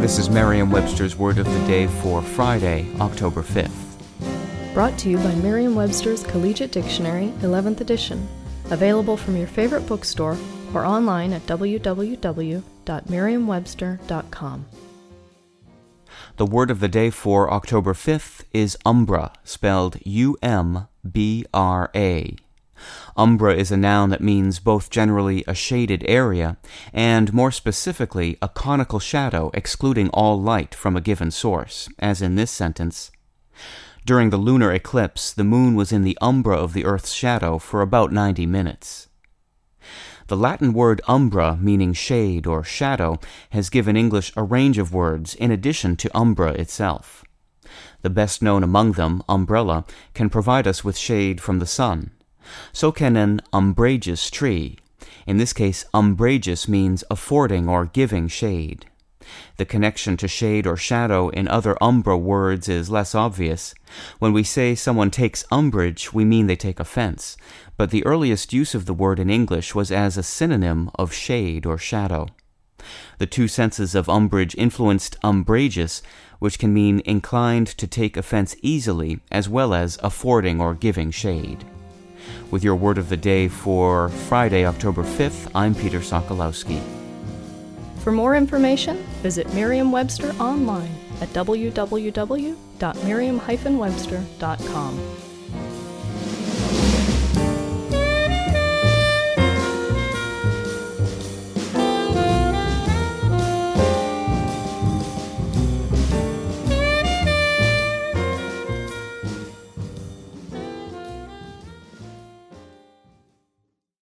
This is Merriam Webster's Word of the Day for Friday, October 5th. Brought to you by Merriam Webster's Collegiate Dictionary, 11th edition. Available from your favorite bookstore or online at www.merriam-webster.com. The word of the day for October 5th is umbra, spelled U M B R A. Umbra is a noun that means both generally a shaded area and, more specifically, a conical shadow excluding all light from a given source, as in this sentence. During the lunar eclipse, the moon was in the umbra of the Earth's shadow for about 90 minutes. The Latin word umbra, meaning shade or shadow, has given English a range of words in addition to umbra itself. The best known among them, umbrella, can provide us with shade from the sun. So can an umbrageous tree. In this case, umbrageous means affording or giving shade. The connection to shade or shadow in other umbra words is less obvious. When we say someone takes umbrage, we mean they take offense, but the earliest use of the word in English was as a synonym of shade or shadow. The two senses of umbrage influenced umbrageous, which can mean inclined to take offense easily, as well as affording or giving shade. With your word of the day for Friday, October 5th, I'm Peter Sokolowski. For more information, visit Merriam Webster online at www.merriam-webster.com.